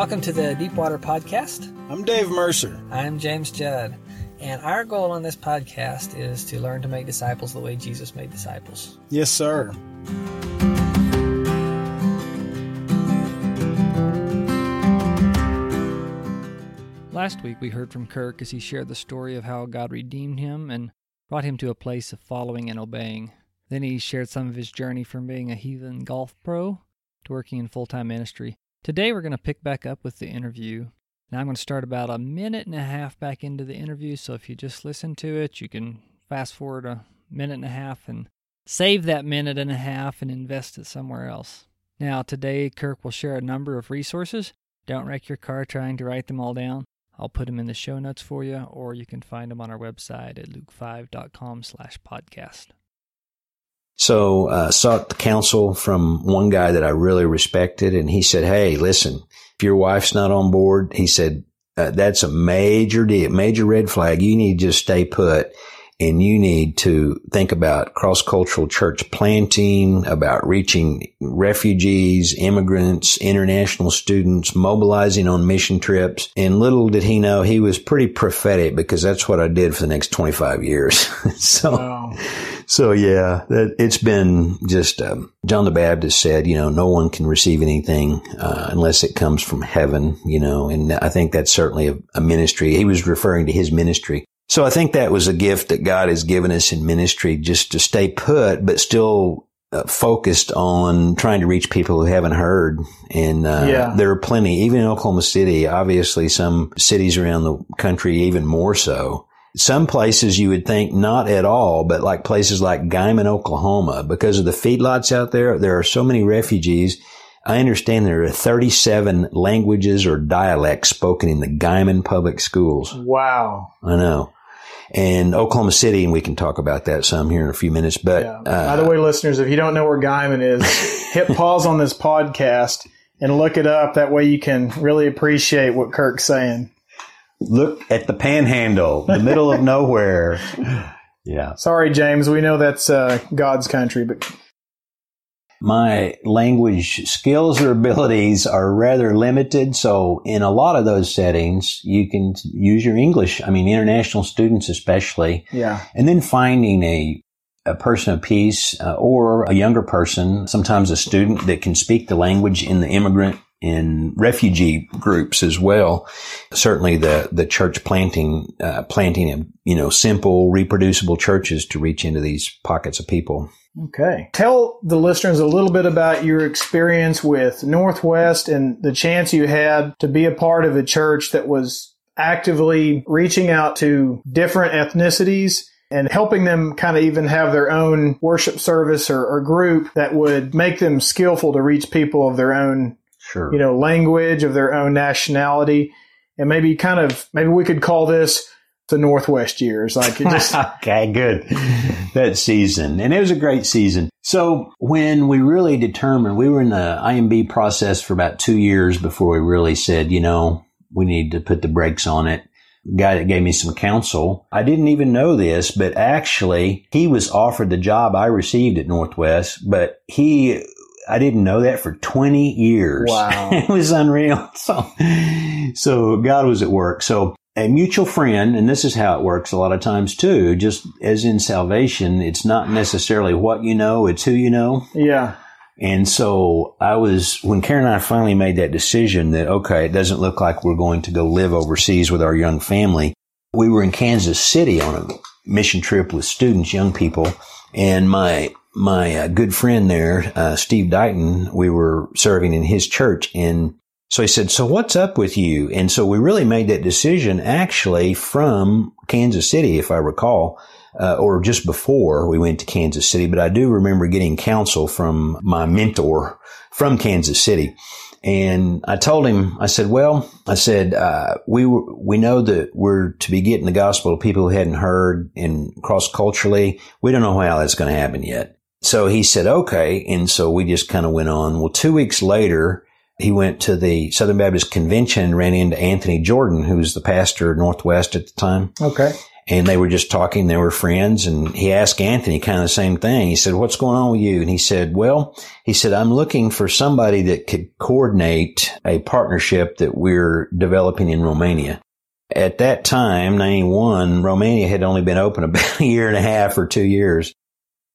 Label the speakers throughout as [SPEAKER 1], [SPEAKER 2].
[SPEAKER 1] Welcome to the Deepwater Podcast.
[SPEAKER 2] I'm Dave Mercer.
[SPEAKER 1] I'm James Judd. And our goal on this podcast is to learn to make disciples the way Jesus made disciples.
[SPEAKER 2] Yes, sir.
[SPEAKER 3] Last week we heard from Kirk as he shared the story of how God redeemed him and brought him to a place of following and obeying. Then he shared some of his journey from being a heathen golf pro to working in full time ministry. Today we're going to pick back up with the interview. Now I'm going to start about a minute and a half back into the interview, so if you just listen to it, you can fast forward a minute and a half and save that minute and a half and invest it somewhere else. Now, today Kirk will share a number of resources. Don't wreck your car trying to write them all down. I'll put them in the show notes for you, or you can find them on our website at luke5.com slash podcast.
[SPEAKER 4] So uh, sought the counsel from one guy that I really respected, and he said, "Hey, listen, if your wife's not on board, he said uh, that's a major deal, major red flag. You need to just stay put." And you need to think about cross cultural church planting, about reaching refugees, immigrants, international students, mobilizing on mission trips. And little did he know he was pretty prophetic because that's what I did for the next 25 years. so, wow. so yeah, that, it's been just, um, John the Baptist said, you know, no one can receive anything, uh, unless it comes from heaven, you know, and I think that's certainly a, a ministry. He was referring to his ministry so I think that was a gift that God has given us in ministry just to stay put, but still uh, focused on trying to reach people who haven't heard. And uh, yeah. there are plenty, even in Oklahoma City, obviously some cities around the country, even more so. Some places you would think not at all, but like places like Guymon, Oklahoma, because of the feedlots out there, there are so many refugees. I understand there are 37 languages or dialects spoken in the Guymon public schools.
[SPEAKER 2] Wow.
[SPEAKER 4] I know and Oklahoma City, and we can talk about that some here in a few minutes. But yeah.
[SPEAKER 2] uh, by the way, listeners, if you don't know where Guymon is, hit pause on this podcast and look it up. That way, you can really appreciate what Kirk's saying.
[SPEAKER 4] Look at the Panhandle, the middle of nowhere. Yeah.
[SPEAKER 2] Sorry, James. We know that's uh, God's country, but
[SPEAKER 4] my language skills or abilities are rather limited. So in a lot of those settings, you can use your English. I mean, international students especially.
[SPEAKER 2] Yeah.
[SPEAKER 4] And then finding a, a person of peace uh, or a younger person, sometimes a student that can speak the language in the immigrant in refugee groups as well. Certainly the, the church planting, uh, planting, you know, simple, reproducible churches to reach into these pockets of people.
[SPEAKER 2] Okay. Tell the listeners a little bit about your experience with Northwest and the chance you had to be a part of a church that was actively reaching out to different ethnicities and helping them kind of even have their own worship service or, or, group that would make them skillful to reach people of their own,
[SPEAKER 4] sure.
[SPEAKER 2] you know, language, of their own nationality. And maybe kind of, maybe we could call this the Northwest years. Like it just
[SPEAKER 4] okay, good that season, and it was a great season. So when we really determined, we were in the IMB process for about two years before we really said, you know, we need to put the brakes on it. The guy that gave me some counsel, I didn't even know this, but actually he was offered the job I received at Northwest, but he I didn't know that for 20 years.
[SPEAKER 2] Wow.
[SPEAKER 4] it was unreal. So, so God was at work. So a mutual friend, and this is how it works a lot of times too, just as in salvation, it's not necessarily what you know, it's who you know.
[SPEAKER 2] Yeah.
[SPEAKER 4] And so I was, when Karen and I finally made that decision that, okay, it doesn't look like we're going to go live overseas with our young family. We were in Kansas City on a mission trip with students, young people, and my, my uh, good friend there, uh, Steve Dighton, we were serving in his church and so he said, so what's up with you? And so we really made that decision actually from Kansas City, if I recall, uh, or just before we went to Kansas City. But I do remember getting counsel from my mentor from Kansas City. And I told him, I said, well, I said, uh, we, we know that we're to be getting the gospel to people who hadn't heard and cross culturally. We don't know how that's going to happen yet. So he said, okay. And so we just kind of went on. Well, two weeks later, he went to the Southern Baptist Convention and ran into Anthony Jordan, who was the pastor of Northwest at the time.
[SPEAKER 2] Okay.
[SPEAKER 4] and they were just talking. They were friends. And he asked Anthony kind of the same thing. He said, what's going on with you? And he said, well, he said, I'm looking for somebody that could coordinate a partnership that we're developing in Romania. At that time, 91, Romania had only been open about a year and a half or two years.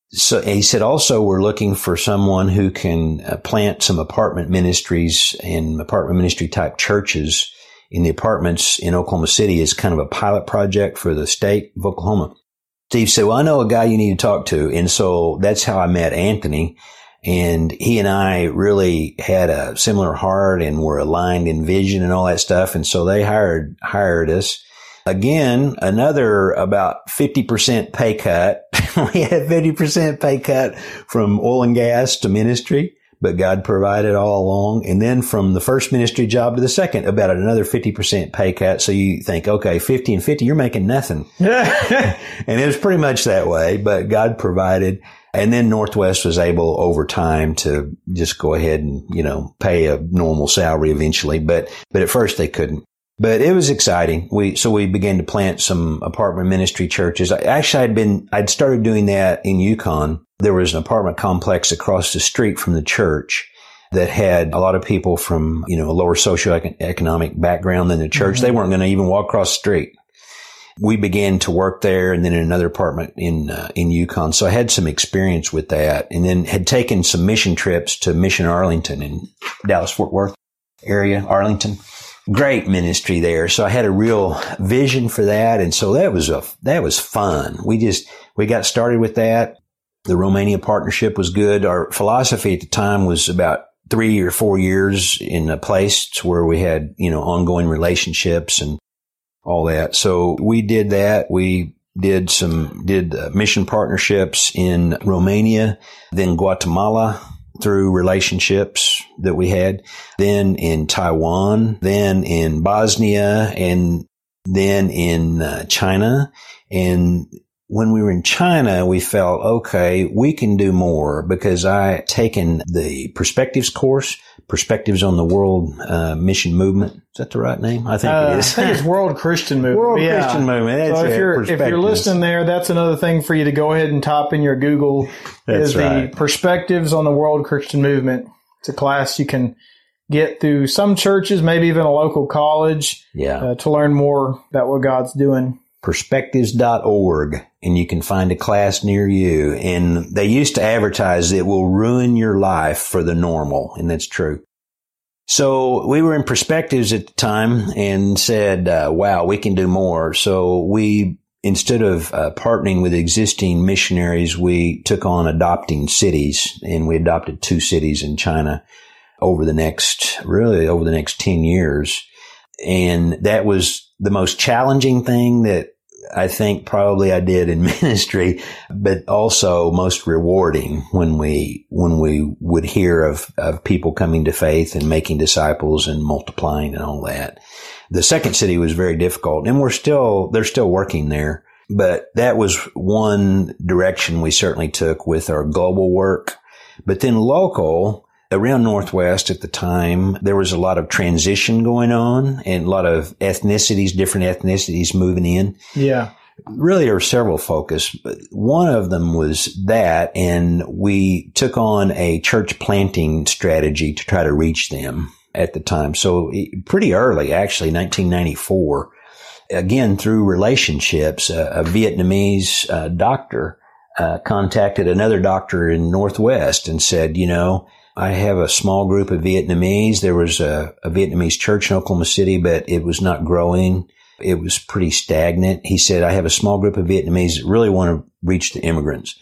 [SPEAKER 4] So he said also we're looking for someone who can uh, plant some apartment ministries and apartment ministry type churches in the apartments in Oklahoma City as kind of a pilot project for the state of Oklahoma. Steve said, well, I know a guy you need to talk to. And so that's how I met Anthony. And he and I really had a similar heart and were aligned in vision and all that stuff. And so they hired, hired us. Again, another about 50% pay cut. we had 50% pay cut from oil and gas to ministry, but God provided all along. And then from the first ministry job to the second, about another 50% pay cut. So you think, okay, 50 and 50, you're making nothing. and it was pretty much that way, but God provided. And then Northwest was able over time to just go ahead and, you know, pay a normal salary eventually. But, but at first they couldn't. But it was exciting. We, so we began to plant some apartment ministry churches. Actually, I'd been, I'd started doing that in Yukon. There was an apartment complex across the street from the church that had a lot of people from, you know, a lower socioeconomic background than the church. Mm-hmm. They weren't going to even walk across the street we began to work there and then in another apartment in uh, in Yukon. So I had some experience with that and then had taken some mission trips to Mission Arlington in Dallas Fort Worth area, Arlington. Great ministry there. So I had a real vision for that and so that was a that was fun. We just we got started with that. The Romania partnership was good. Our philosophy at the time was about three or four years in a place where we had, you know, ongoing relationships and all that. So we did that. We did some, did uh, mission partnerships in Romania, then Guatemala through relationships that we had, then in Taiwan, then in Bosnia, and then in uh, China. And when we were in China, we felt, okay, we can do more because I taken the perspectives course, perspectives on the world uh, mission movement. Is that the right name? I think uh, it is.
[SPEAKER 2] I think it's World Christian Movement.
[SPEAKER 4] World yeah. Christian Movement.
[SPEAKER 2] So if you're if you're listening there, that's another thing for you to go ahead and type in your Google that's is right. the perspectives on the World Christian Movement. It's a class you can get through some churches, maybe even a local college,
[SPEAKER 4] yeah,
[SPEAKER 2] uh, to learn more about what God's doing
[SPEAKER 4] perspectives.org and you can find a class near you. And they used to advertise it will ruin your life for the normal. And that's true. So we were in perspectives at the time and said, uh, wow, we can do more. So we, instead of uh, partnering with existing missionaries, we took on adopting cities and we adopted two cities in China over the next, really over the next 10 years. And that was the most challenging thing that I think probably I did in ministry, but also most rewarding when we, when we would hear of, of people coming to faith and making disciples and multiplying and all that. The second city was very difficult and we're still, they're still working there, but that was one direction we certainly took with our global work. But then local, around Northwest at the time, there was a lot of transition going on and a lot of ethnicities, different ethnicities moving in.
[SPEAKER 2] Yeah.
[SPEAKER 4] Really, there were several focus. But one of them was that, and we took on a church planting strategy to try to reach them at the time. So pretty early, actually, 1994. Again, through relationships, a Vietnamese uh, doctor uh, contacted another doctor in Northwest and said, you know, I have a small group of Vietnamese. There was a, a, Vietnamese church in Oklahoma City, but it was not growing. It was pretty stagnant. He said, I have a small group of Vietnamese that really want to reach the immigrants.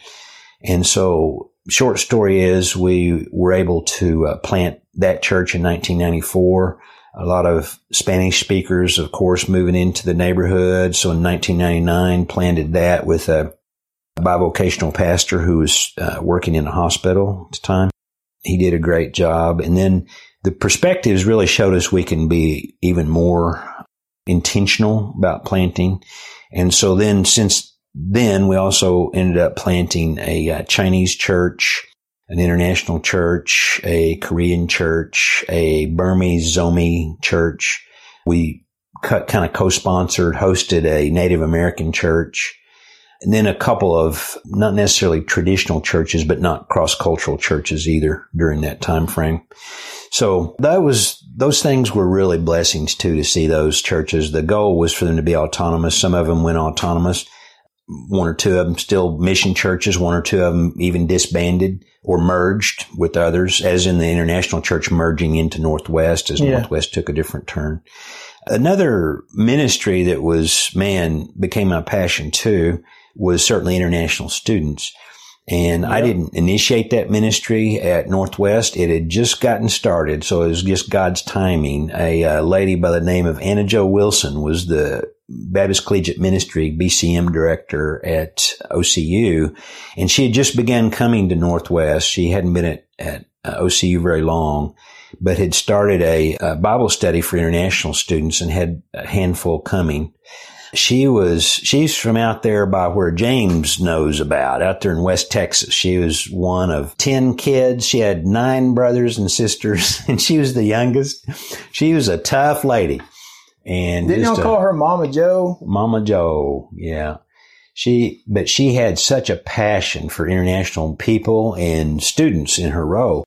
[SPEAKER 4] And so short story is we were able to uh, plant that church in 1994. A lot of Spanish speakers, of course, moving into the neighborhood. So in 1999, planted that with a bivocational pastor who was uh, working in a hospital at the time he did a great job. And then the perspectives really showed us we can be even more intentional about planting. And so then since then, we also ended up planting a, uh, Chinese church, an international church, a Korean church, a Burmese Zomi church. We kind of co-sponsored, hosted a Native American church. And then a couple of not necessarily traditional churches, but not cross-cultural churches either during that time frame. So that was, those things were really blessings too to see those churches. The goal was for them to be autonomous. Some of them went autonomous. One or two of them still mission churches. One or two of them even disbanded or merged with others, as in the international church merging into Northwest as yeah. Northwest took a different turn. Another ministry that was, man, became my passion too was certainly international students. And I didn't initiate that ministry at Northwest. It had just gotten started. So it was just God's timing. A uh, lady by the name of Anna Joe Wilson was the Baptist Collegiate Ministry BCM director at OCU. And she had just begun coming to Northwest. She hadn't been at, at uh, OCU very long, but had started a, a Bible study for international students and had a handful coming she was, she's from out there by where James knows about, out there in West Texas. She was one of 10 kids. She had nine brothers and sisters, and she was the youngest. She was a tough lady. And
[SPEAKER 2] didn't y'all call her Mama Joe?
[SPEAKER 4] Mama Joe, yeah. She, but she had such a passion for international people and students in her role.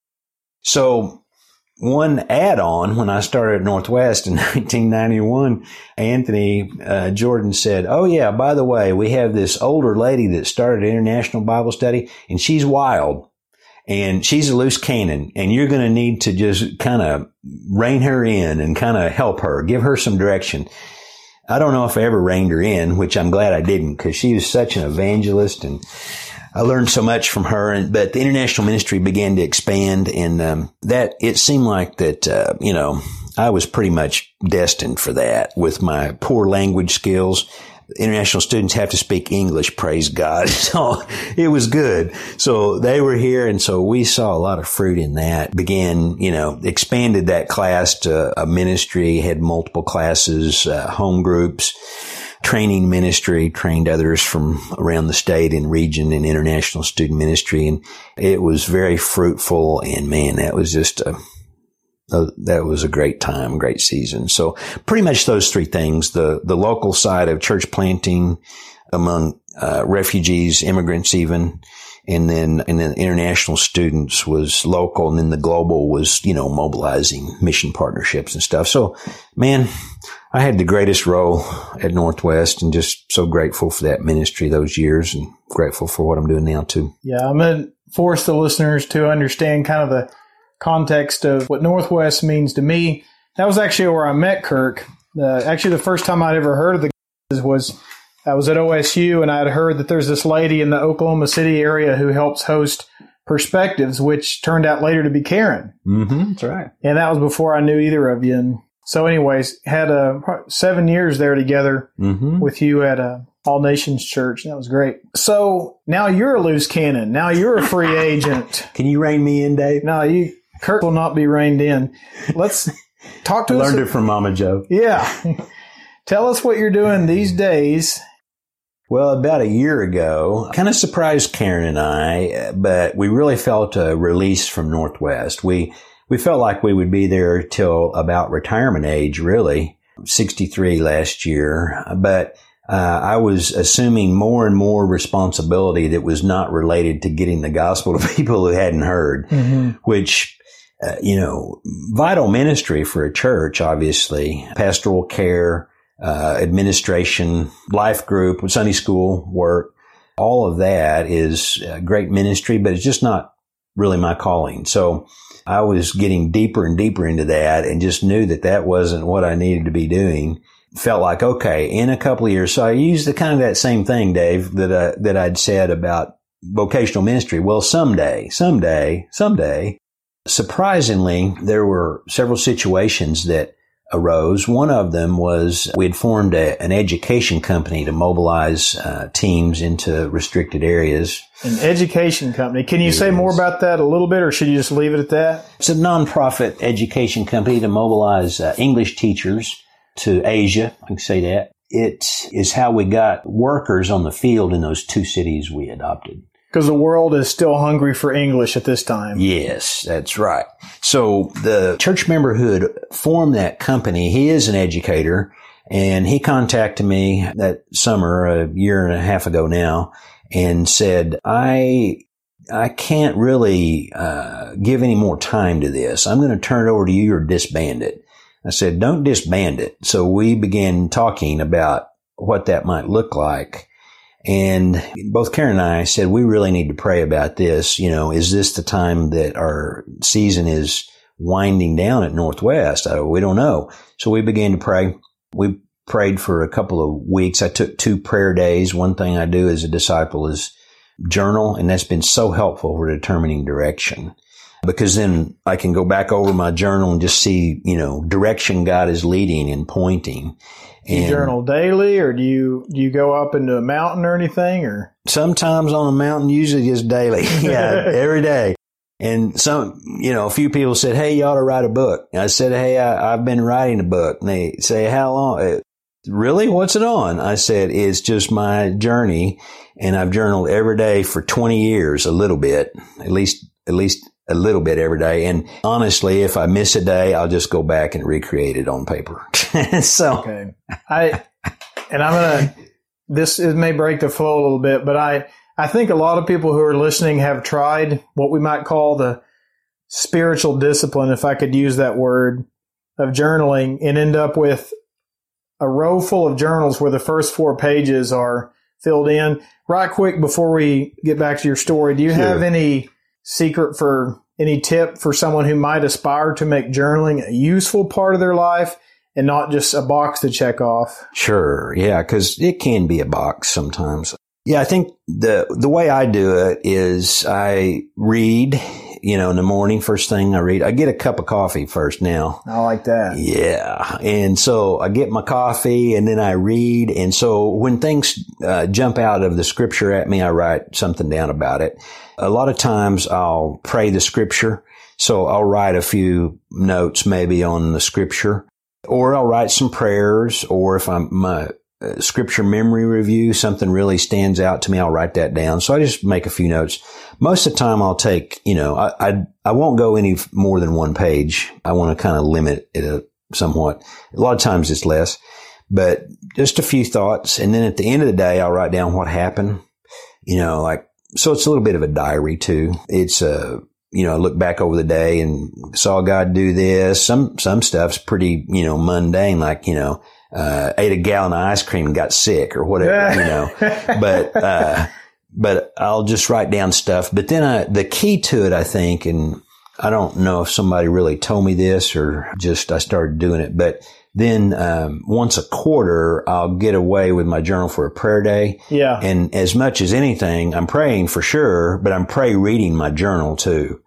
[SPEAKER 4] So one add-on when I started at Northwest in 1991, Anthony uh, Jordan said, "Oh yeah, by the way, we have this older lady that started International Bible Study, and she's wild, and she's a loose cannon, and you're going to need to just kind of rein her in and kind of help her, give her some direction." I don't know if I ever reined her in, which I'm glad I didn't because she was such an evangelist and I learned so much from her, and but the international ministry began to expand, and um, that it seemed like that uh, you know I was pretty much destined for that with my poor language skills. International students have to speak English, praise God. So it was good. So they were here. And so we saw a lot of fruit in that. Began, you know, expanded that class to a ministry, had multiple classes, uh, home groups training ministry, trained others from around the state and region in international student ministry. And it was very fruitful. And man, that was just a, that was a great time, great season. So pretty much those three things, the, the local side of church planting among uh, refugees, immigrants even, and then and then international students was local and then the global was you know mobilizing mission partnerships and stuff so man I had the greatest role at Northwest and just so grateful for that ministry those years and grateful for what I'm doing now too.
[SPEAKER 2] Yeah, I'm going to force the listeners to understand kind of the context of what Northwest means to me. That was actually where I met Kirk. Uh, actually, the first time I'd ever heard of the guys was I was at OSU and I'd heard that there's this lady in the Oklahoma City area who helps host perspectives, which turned out later to be Karen.
[SPEAKER 4] Mm-hmm, that's right.
[SPEAKER 2] And that was before I knew either of you. And so, anyways, had a seven years there together mm-hmm. with you at a All Nations Church. That was great. So now you're a loose cannon. Now you're a free agent.
[SPEAKER 4] Can you rein me in, Dave?
[SPEAKER 2] No, you. Kirk will not be reined in. Let's talk to
[SPEAKER 4] I
[SPEAKER 2] us.
[SPEAKER 4] Learned it from Mama Joe.
[SPEAKER 2] Yeah. Tell us what you're doing these days.
[SPEAKER 4] Well, about a year ago, kind of surprised Karen and I, but we really felt a release from Northwest. We we felt like we would be there till about retirement age, really, 63 last year. But uh, I was assuming more and more responsibility that was not related to getting the gospel to people who hadn't heard, mm-hmm. which, uh, you know, vital ministry for a church, obviously, pastoral care, uh, administration, life group, Sunday school work. All of that is great ministry, but it's just not really my calling. So I was getting deeper and deeper into that and just knew that that wasn't what I needed to be doing. Felt like, okay, in a couple of years. So I used the kind of that same thing, Dave, that, I, that I'd said about vocational ministry. Well, someday, someday, someday, surprisingly, there were several situations that arose. One of them was we had formed a, an education company to mobilize uh, teams into restricted areas.
[SPEAKER 2] An education company. Can you say more about that a little bit, or should you just leave it at that?
[SPEAKER 4] It's a nonprofit education company to mobilize uh, English teachers to Asia. I can say that. It is how we got workers on the field in those two cities we adopted
[SPEAKER 2] because the world is still hungry for English at this time.
[SPEAKER 4] Yes, that's right. So the church member who formed that company, he is an educator. And he contacted me that summer, a year and a half ago now, and said, I, I can't really uh, give any more time to this. I'm going to turn it over to you or disband it. I said, don't disband it. So we began talking about what that might look like. And both Karen and I said, we really need to pray about this. You know, is this the time that our season is winding down at Northwest? I, we don't know. So we began to pray. We prayed for a couple of weeks. I took two prayer days. One thing I do as a disciple is journal, and that's been so helpful for determining direction because then I can go back over my journal and just see, you know, direction God is leading and pointing.
[SPEAKER 2] And you journal daily or do you do you go up into a mountain or anything or
[SPEAKER 4] sometimes on a mountain, usually just daily. yeah, every day. And some, you know, a few people said, Hey, you ought to write a book. And I said, Hey, I, have been writing a book. And they say, How long? Uh, really? What's it on? I said, It's just my journey. And I've journaled every day for 20 years, a little bit, at least, at least a little bit every day. And honestly, if I miss a day, I'll just go back and recreate it on paper. so,
[SPEAKER 2] okay. I, and I'm going to, this may break the flow a little bit, but I, I think a lot of people who are listening have tried what we might call the spiritual discipline, if I could use that word, of journaling and end up with a row full of journals where the first four pages are filled in. Right quick before we get back to your story, do you sure. have any secret for any tip for someone who might aspire to make journaling a useful part of their life and not just a box to check off?
[SPEAKER 4] Sure. Yeah. Cause it can be a box sometimes. Yeah. I think the, the way I do it is I read you know, in the morning, first thing I read, I get a cup of coffee first now.
[SPEAKER 2] I like that.
[SPEAKER 4] Yeah. And so I get my coffee and then I read. And so when things uh, jump out of the scripture at me, I write something down about it. A lot of times I'll pray the scripture. So I'll write a few notes maybe on the scripture or I'll write some prayers or if I'm my scripture memory review, something really stands out to me, I'll write that down. So I just make a few notes. Most of the time I'll take, you know, I, I, I won't go any more than one page. I want to kind of limit it somewhat. A lot of times it's less, but just a few thoughts. And then at the end of the day, I'll write down what happened, you know, like, so it's a little bit of a diary too. It's a, you know, I look back over the day and saw God do this. Some, some stuff's pretty, you know, mundane, like, you know, uh, ate a gallon of ice cream and got sick or whatever, you know. But, uh, but I'll just write down stuff. But then I, the key to it, I think, and I don't know if somebody really told me this or just I started doing it, but then um, once a quarter, I'll get away with my journal for a prayer day.
[SPEAKER 2] Yeah.
[SPEAKER 4] And as much as anything, I'm praying for sure, but I'm pray reading my journal too.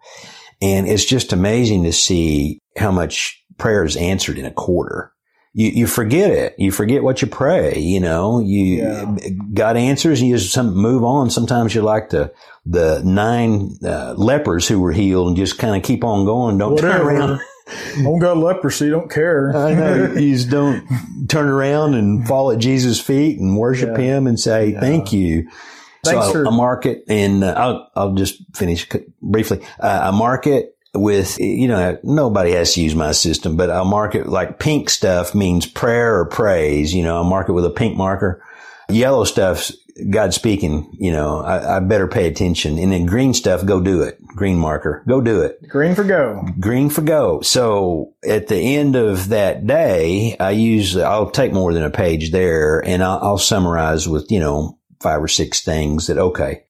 [SPEAKER 4] And it's just amazing to see how much prayer is answered in a quarter you, you forget it. You forget what you pray. You know, you yeah. got answers. You just some move on. Sometimes you're like the the nine uh, lepers who were healed and just kind of keep on going. Don't Whatever. turn around.
[SPEAKER 2] don't got leprosy. Don't care.
[SPEAKER 4] I know. You just don't turn around and fall at Jesus' feet and worship yeah. Him and say yeah. thank you. Thanks so for- I mark it, and uh, I'll I'll just finish briefly. Uh, I mark it with, you know, nobody has to use my system, but I'll mark it like pink stuff means prayer or praise. You know, I'll mark it with a pink marker. Yellow stuff's God speaking, you know, I, I, better pay attention. And then green stuff, go do it. Green marker, go do it.
[SPEAKER 2] Green for go.
[SPEAKER 4] Green for go. So at the end of that day, I use, I'll take more than a page there and I'll, I'll summarize with, you know, five or six things that, okay,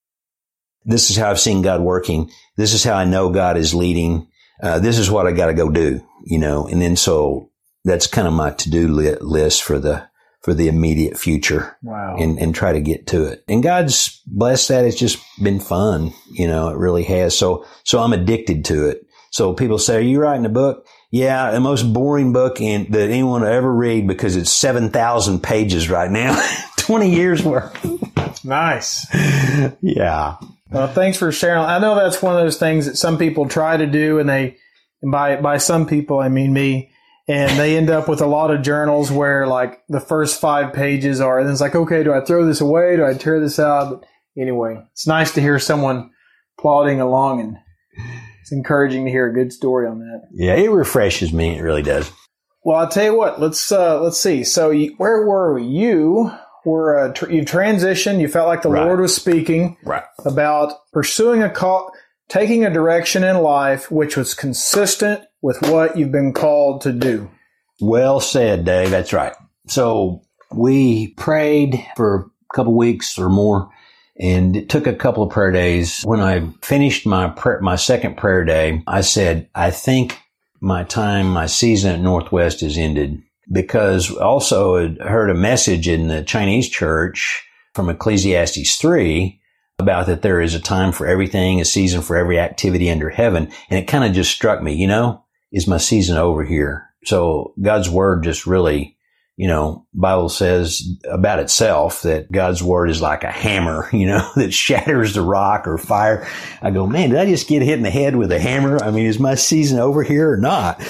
[SPEAKER 4] this is how I've seen God working. This is how I know God is leading. Uh, this is what I got to go do, you know. And then so that's kind of my to do list for the for the immediate future.
[SPEAKER 2] Wow.
[SPEAKER 4] And and try to get to it. And God's blessed that. It's just been fun, you know. It really has. So so I'm addicted to it. So people say, "Are you writing a book?" Yeah, the most boring book in, that anyone will ever read because it's seven thousand pages right now, twenty years worth.
[SPEAKER 2] nice.
[SPEAKER 4] yeah.
[SPEAKER 2] Well, thanks for sharing. I know that's one of those things that some people try to do, and they, and by by some people I mean me, and they end up with a lot of journals where like the first five pages are, and it's like, okay, do I throw this away? Do I tear this out? But anyway, it's nice to hear someone plodding along, and it's encouraging to hear a good story on that.
[SPEAKER 4] Yeah, it refreshes me. It really does.
[SPEAKER 2] Well, I'll tell you what. Let's uh, let's see. So, you, where were we? You were uh, tr- you transitioned. You felt like the
[SPEAKER 4] Right.
[SPEAKER 2] Lord was speaking
[SPEAKER 4] Right.
[SPEAKER 2] about pursuing a call, taking a direction in life which was consistent with what you've been called to do.
[SPEAKER 4] Well said, Dave. That's right. So we prayed for a couple weeks or more, and it took a couple of prayer days. When I finished my prayer, my second prayer day, I said, "I think my time, my season at Northwest is ended." Because also had heard a message in the Chinese church from Ecclesiastes three about that there is a time for everything, a season for every activity under heaven, and it kind of just struck me. You know, is my season over here? So God's word just really, you know, Bible says about itself that God's word is like a hammer, you know, that shatters the rock or fire. I go, man, did I just get hit in the head with a hammer? I mean, is my season over here or not?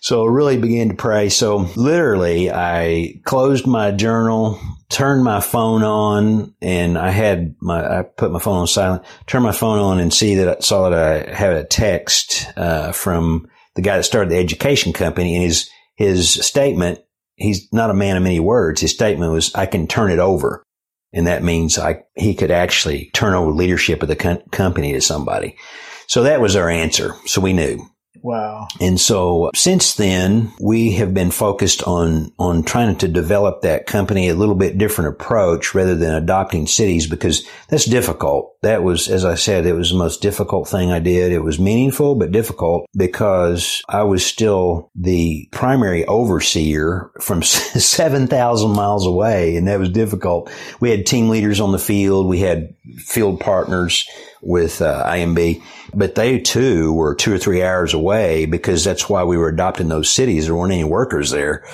[SPEAKER 4] So I really began to pray. So literally I closed my journal, turned my phone on and I had my, I put my phone on silent, turned my phone on and see that I saw that I had a text, uh, from the guy that started the education company and his, his statement, he's not a man of many words. His statement was, I can turn it over. And that means I, he could actually turn over leadership of the com- company to somebody. So that was our answer. So we knew.
[SPEAKER 2] Wow.
[SPEAKER 4] And so since then, we have been focused on, on trying to develop that company a little bit different approach rather than adopting cities because that's difficult. That was, as I said, it was the most difficult thing I did. It was meaningful, but difficult because I was still the primary overseer from 7,000 miles away. And that was difficult. We had team leaders on the field. We had field partners with uh, IMB, but they too were two or three hours away because that's why we were adopting those cities. There weren't any workers there.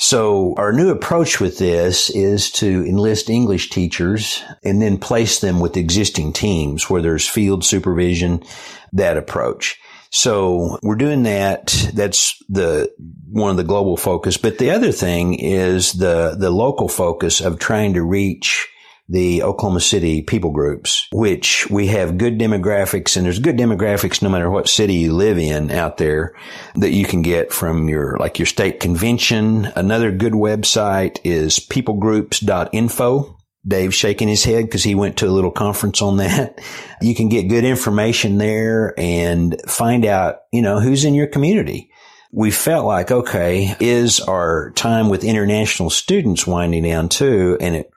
[SPEAKER 4] So our new approach with this is to enlist English teachers and then place them with existing teams where there's field supervision, that approach. So we're doing that. That's the one of the global focus. But the other thing is the, the local focus of trying to reach the Oklahoma City people groups, which we have good demographics and there's good demographics no matter what city you live in out there that you can get from your, like your state convention. Another good website is peoplegroups.info. Dave's shaking his head because he went to a little conference on that. You can get good information there and find out, you know, who's in your community we felt like, okay, is our time with international students winding down too? And at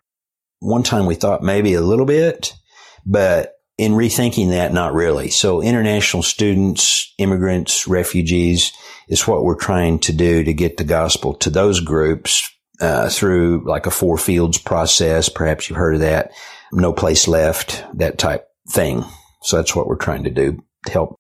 [SPEAKER 4] one time we thought maybe a little bit, but in rethinking that, not really. So international students, immigrants, refugees is what we're trying to do to get the gospel to those groups uh, through like a four fields process. Perhaps you've heard of that. No place left, that type thing. So that's what we're trying to do to help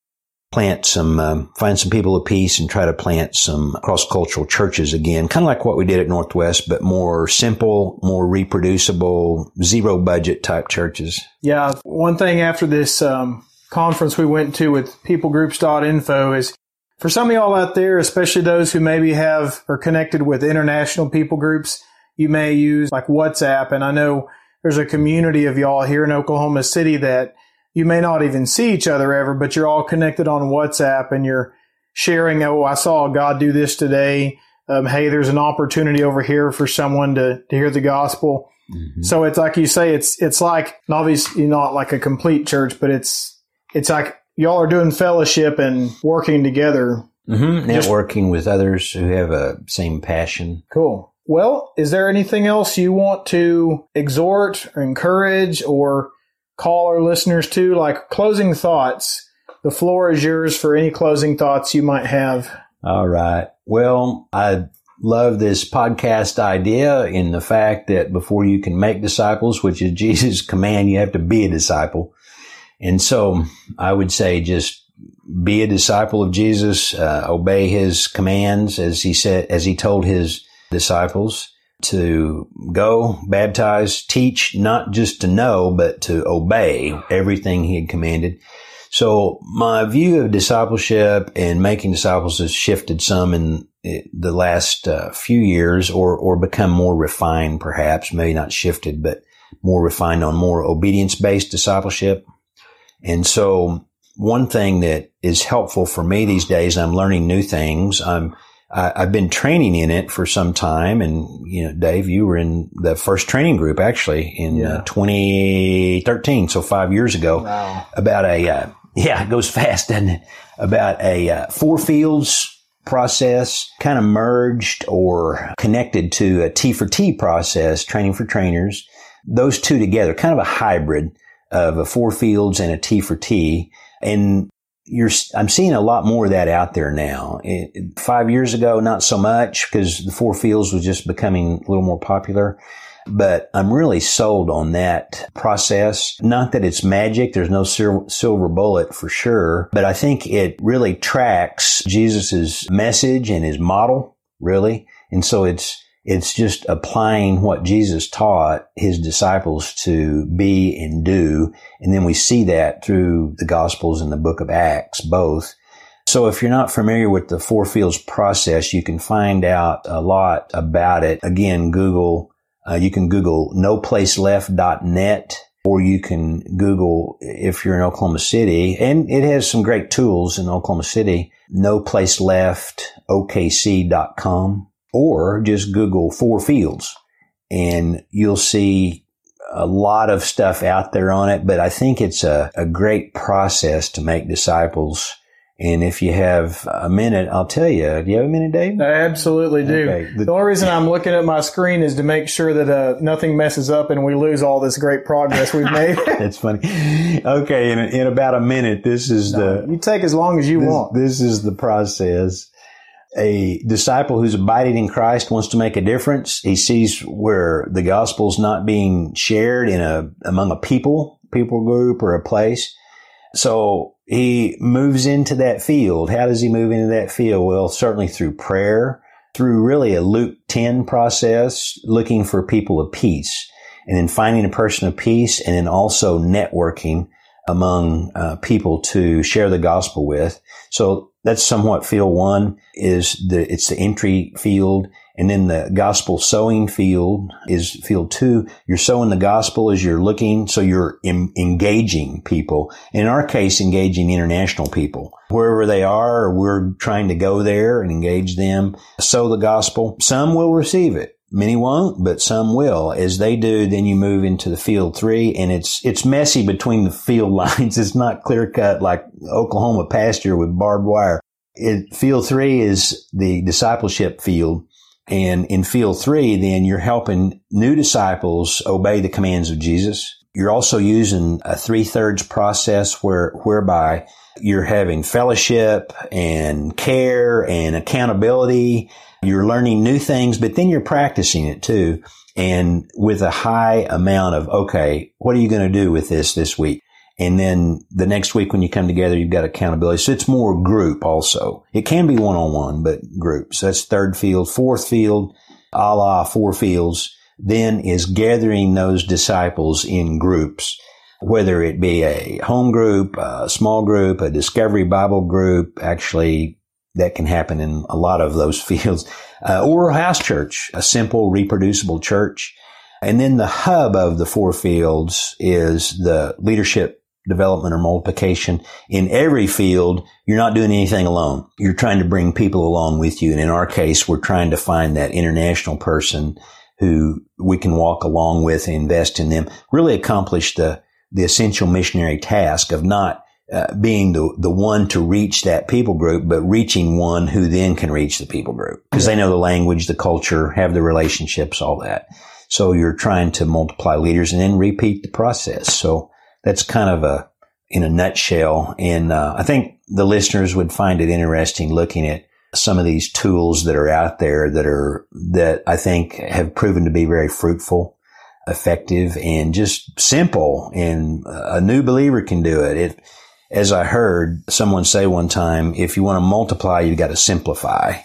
[SPEAKER 4] plant some, um, find some people of peace and try to plant some cross cultural churches again, kind of like what we did at Northwest, but more simple, more reproducible, zero budget type churches.
[SPEAKER 2] Yeah. One thing after this um, conference we went to with peoplegroups.info is for some of y'all out there, especially those who maybe have are connected with international people groups, you may use like WhatsApp. And I know there's a community of y'all here in Oklahoma City that you may not even see each other ever, but you're all connected on WhatsApp and you're sharing, oh, I saw God do this today. Um, hey, there's an opportunity over here for someone to, to hear the gospel. So it's like you say, it's it's like and obviously not like a complete church, but it's it's like y'all are doing fellowship and working together.
[SPEAKER 4] Mm-hmm. Networking with others who have a same passion.
[SPEAKER 2] Cool. Well, is there anything else you want to exhort or encourage or call our listeners to? Like closing thoughts. The floor is yours for any closing thoughts you might have.
[SPEAKER 4] All right. Well, I love this podcast idea in the fact that before you can make disciples, which is Jesus' command, you have to be a disciple. And so I would say just be a disciple of Jesus, uh, obey his commands as he said, as he told his disciples to go, baptize, teach, not just to know, but to obey everything he had commanded. So my view of discipleship and making disciples has shifted some in the last uh, few years or, or become more refined, perhaps, maybe not shifted, but more refined on more obedience based discipleship. And so one thing that is helpful for me these days, I'm learning new things. I'm, I, I've been training in it for some time. And, you know, Dave, you were in the first training group actually in
[SPEAKER 2] Yeah.
[SPEAKER 4] uh, 2013. So five years ago
[SPEAKER 2] Wow.
[SPEAKER 4] about a, uh, yeah, it goes fast, doesn't it? About a uh, four fields process kind of merged or connected to a T for T process, training for trainers. Those two together, kind of a hybrid of a four fields and a T for T. And you're, I'm seeing a lot more of that out there now. It, five years ago, not so much because the four fields was just becoming a little more popular. But I'm really sold on that process. Not that it's magic. There's no sil- silver bullet for sure, but I think it really tracks Jesus's message and his model, really. And so it's, it's just applying what Jesus taught his disciples to be and do. And then we see that through the Gospels and the book of Acts, both. So if you're not familiar with the four fields process, you can find out a lot about it. Again, Google, uh, you can Google noplaceleft.net or you can Google if you're in Oklahoma City and it has some great tools in Oklahoma City, noplaceleft.okc.com or just Google four fields and you'll see a lot of stuff out there on it, but I think it's a, a great process to make disciples. And if you have a minute, I'll tell you. Do you have a minute, Dave?
[SPEAKER 2] I absolutely do.
[SPEAKER 4] Okay.
[SPEAKER 2] The only reason I'm looking at my screen is to make sure that uh, nothing messes up and we lose all this great progress we've made.
[SPEAKER 4] That's funny. Okay, in, in about a minute, this is the
[SPEAKER 2] you take as long as you
[SPEAKER 4] this,
[SPEAKER 2] want.
[SPEAKER 4] this is the process. A disciple who's abiding in Christ wants to make a difference. He sees where the gospel's not being shared in a among a people, people group or a place. So he moves into that field. How does he move into that field? Well, certainly through prayer, through really a Luke 10 process, looking for people of peace and then finding a person of peace and then also networking among uh, people to share the gospel with. So that's somewhat field one is the, it's the entry field. And then the gospel sowing field is field two. You're sowing the gospel as you're looking. So you're em- engaging people. In our case, engaging international people. Wherever they are, we're trying to go there and engage them. Sow the gospel. Some will receive it. Many won't, but some will. As they do, then you move into the field three and it's, it's messy between the field lines. It's not clear cut like Oklahoma pasture with barbed wire. It, field three is the discipleship field. And in field three, then you're helping new disciples obey the commands of Jesus. You're also using a three thirds process where, whereby you're having fellowship and care and accountability. You're learning new things, but then you're practicing it too. And with a high amount of, okay, what are you going to do with this this week? And then the next week when you come together, you've got accountability. So it's more group also. It can be one on one, but groups. So that's third field. Fourth field, a la four fields, then is gathering those disciples in groups, whether it be a home group, a small group, a discovery Bible group. Actually, that can happen in a lot of those fields, uh, or a house church, a simple reproducible church. And then the hub of the four fields is the leadership development or multiplication in every field. You're not doing anything alone. You're trying to bring people along with you. And in our case, we're trying to find that international person who we can walk along with and invest in them, really accomplish the, the essential missionary task of not uh, being the, the one to reach that people group, but reaching one who then can reach the people group because they know the language, the culture, have the relationships, all that. So you're trying to multiply leaders and then repeat the process. So that's kind of a, in a nutshell. And uh, I think the listeners would find it interesting looking at some of these tools that are out there that are, that I think have proven to be very fruitful, effective, and just simple. And a new believer can do it. It, as I heard someone say one time, if you want to multiply, you've got to simplify.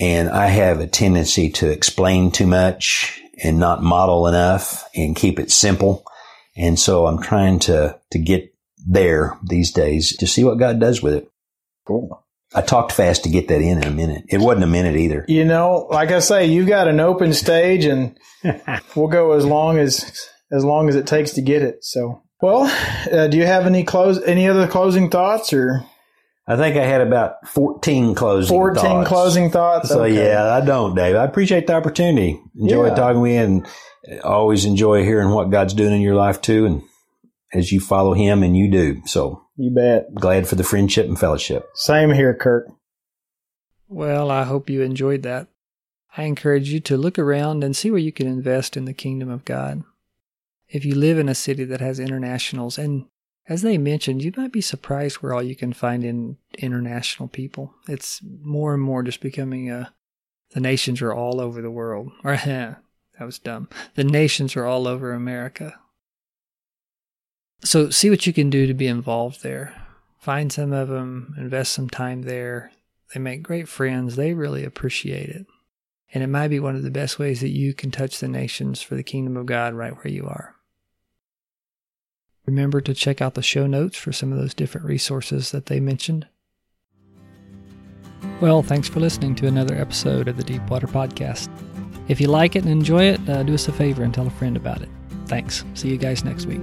[SPEAKER 4] And I have a tendency to explain too much and not model enough and keep it simple. And so I'm trying to, to get there these days to see what God does with it.
[SPEAKER 2] Cool.
[SPEAKER 4] I talked fast to get that in in a minute. It wasn't a minute either.
[SPEAKER 2] You know, like I say, you've got an open stage, and we'll go as long as as long as it takes to get it. So, well, uh, do you have any close any other closing thoughts or?
[SPEAKER 4] I think I had about 14 closing
[SPEAKER 2] 14
[SPEAKER 4] thoughts.
[SPEAKER 2] closing thoughts.
[SPEAKER 4] So
[SPEAKER 2] Okay.
[SPEAKER 4] yeah, I don't, Dave. I appreciate the opportunity. Enjoy
[SPEAKER 2] Yeah.
[SPEAKER 4] talking with you and always enjoy hearing what God's doing in your life too. And as you follow him and you do. So
[SPEAKER 2] You bet.
[SPEAKER 4] glad for the friendship and fellowship.
[SPEAKER 2] Same here, Kirk.
[SPEAKER 3] Well, I hope you enjoyed that. I encourage you to look around and see where you can invest in the kingdom of God. If you live in a city that has internationals, and as they mentioned, you might be surprised where all you can find in international people. It's more and more just becoming a. The nations are all over the world. Or, that was dumb. The nations are all over America. So, see what you can do to be involved there. Find some of them, invest some time there. They make great friends. They really appreciate it. And it might be one of the best ways that you can touch the nations for the kingdom of God right where you are. Remember to check out the show notes for some of those different resources that they mentioned. Well, thanks for listening to another episode of the Deepwater Podcast. If you like it and enjoy it, uh, do us a favor and tell a friend about it. Thanks. See you guys next week.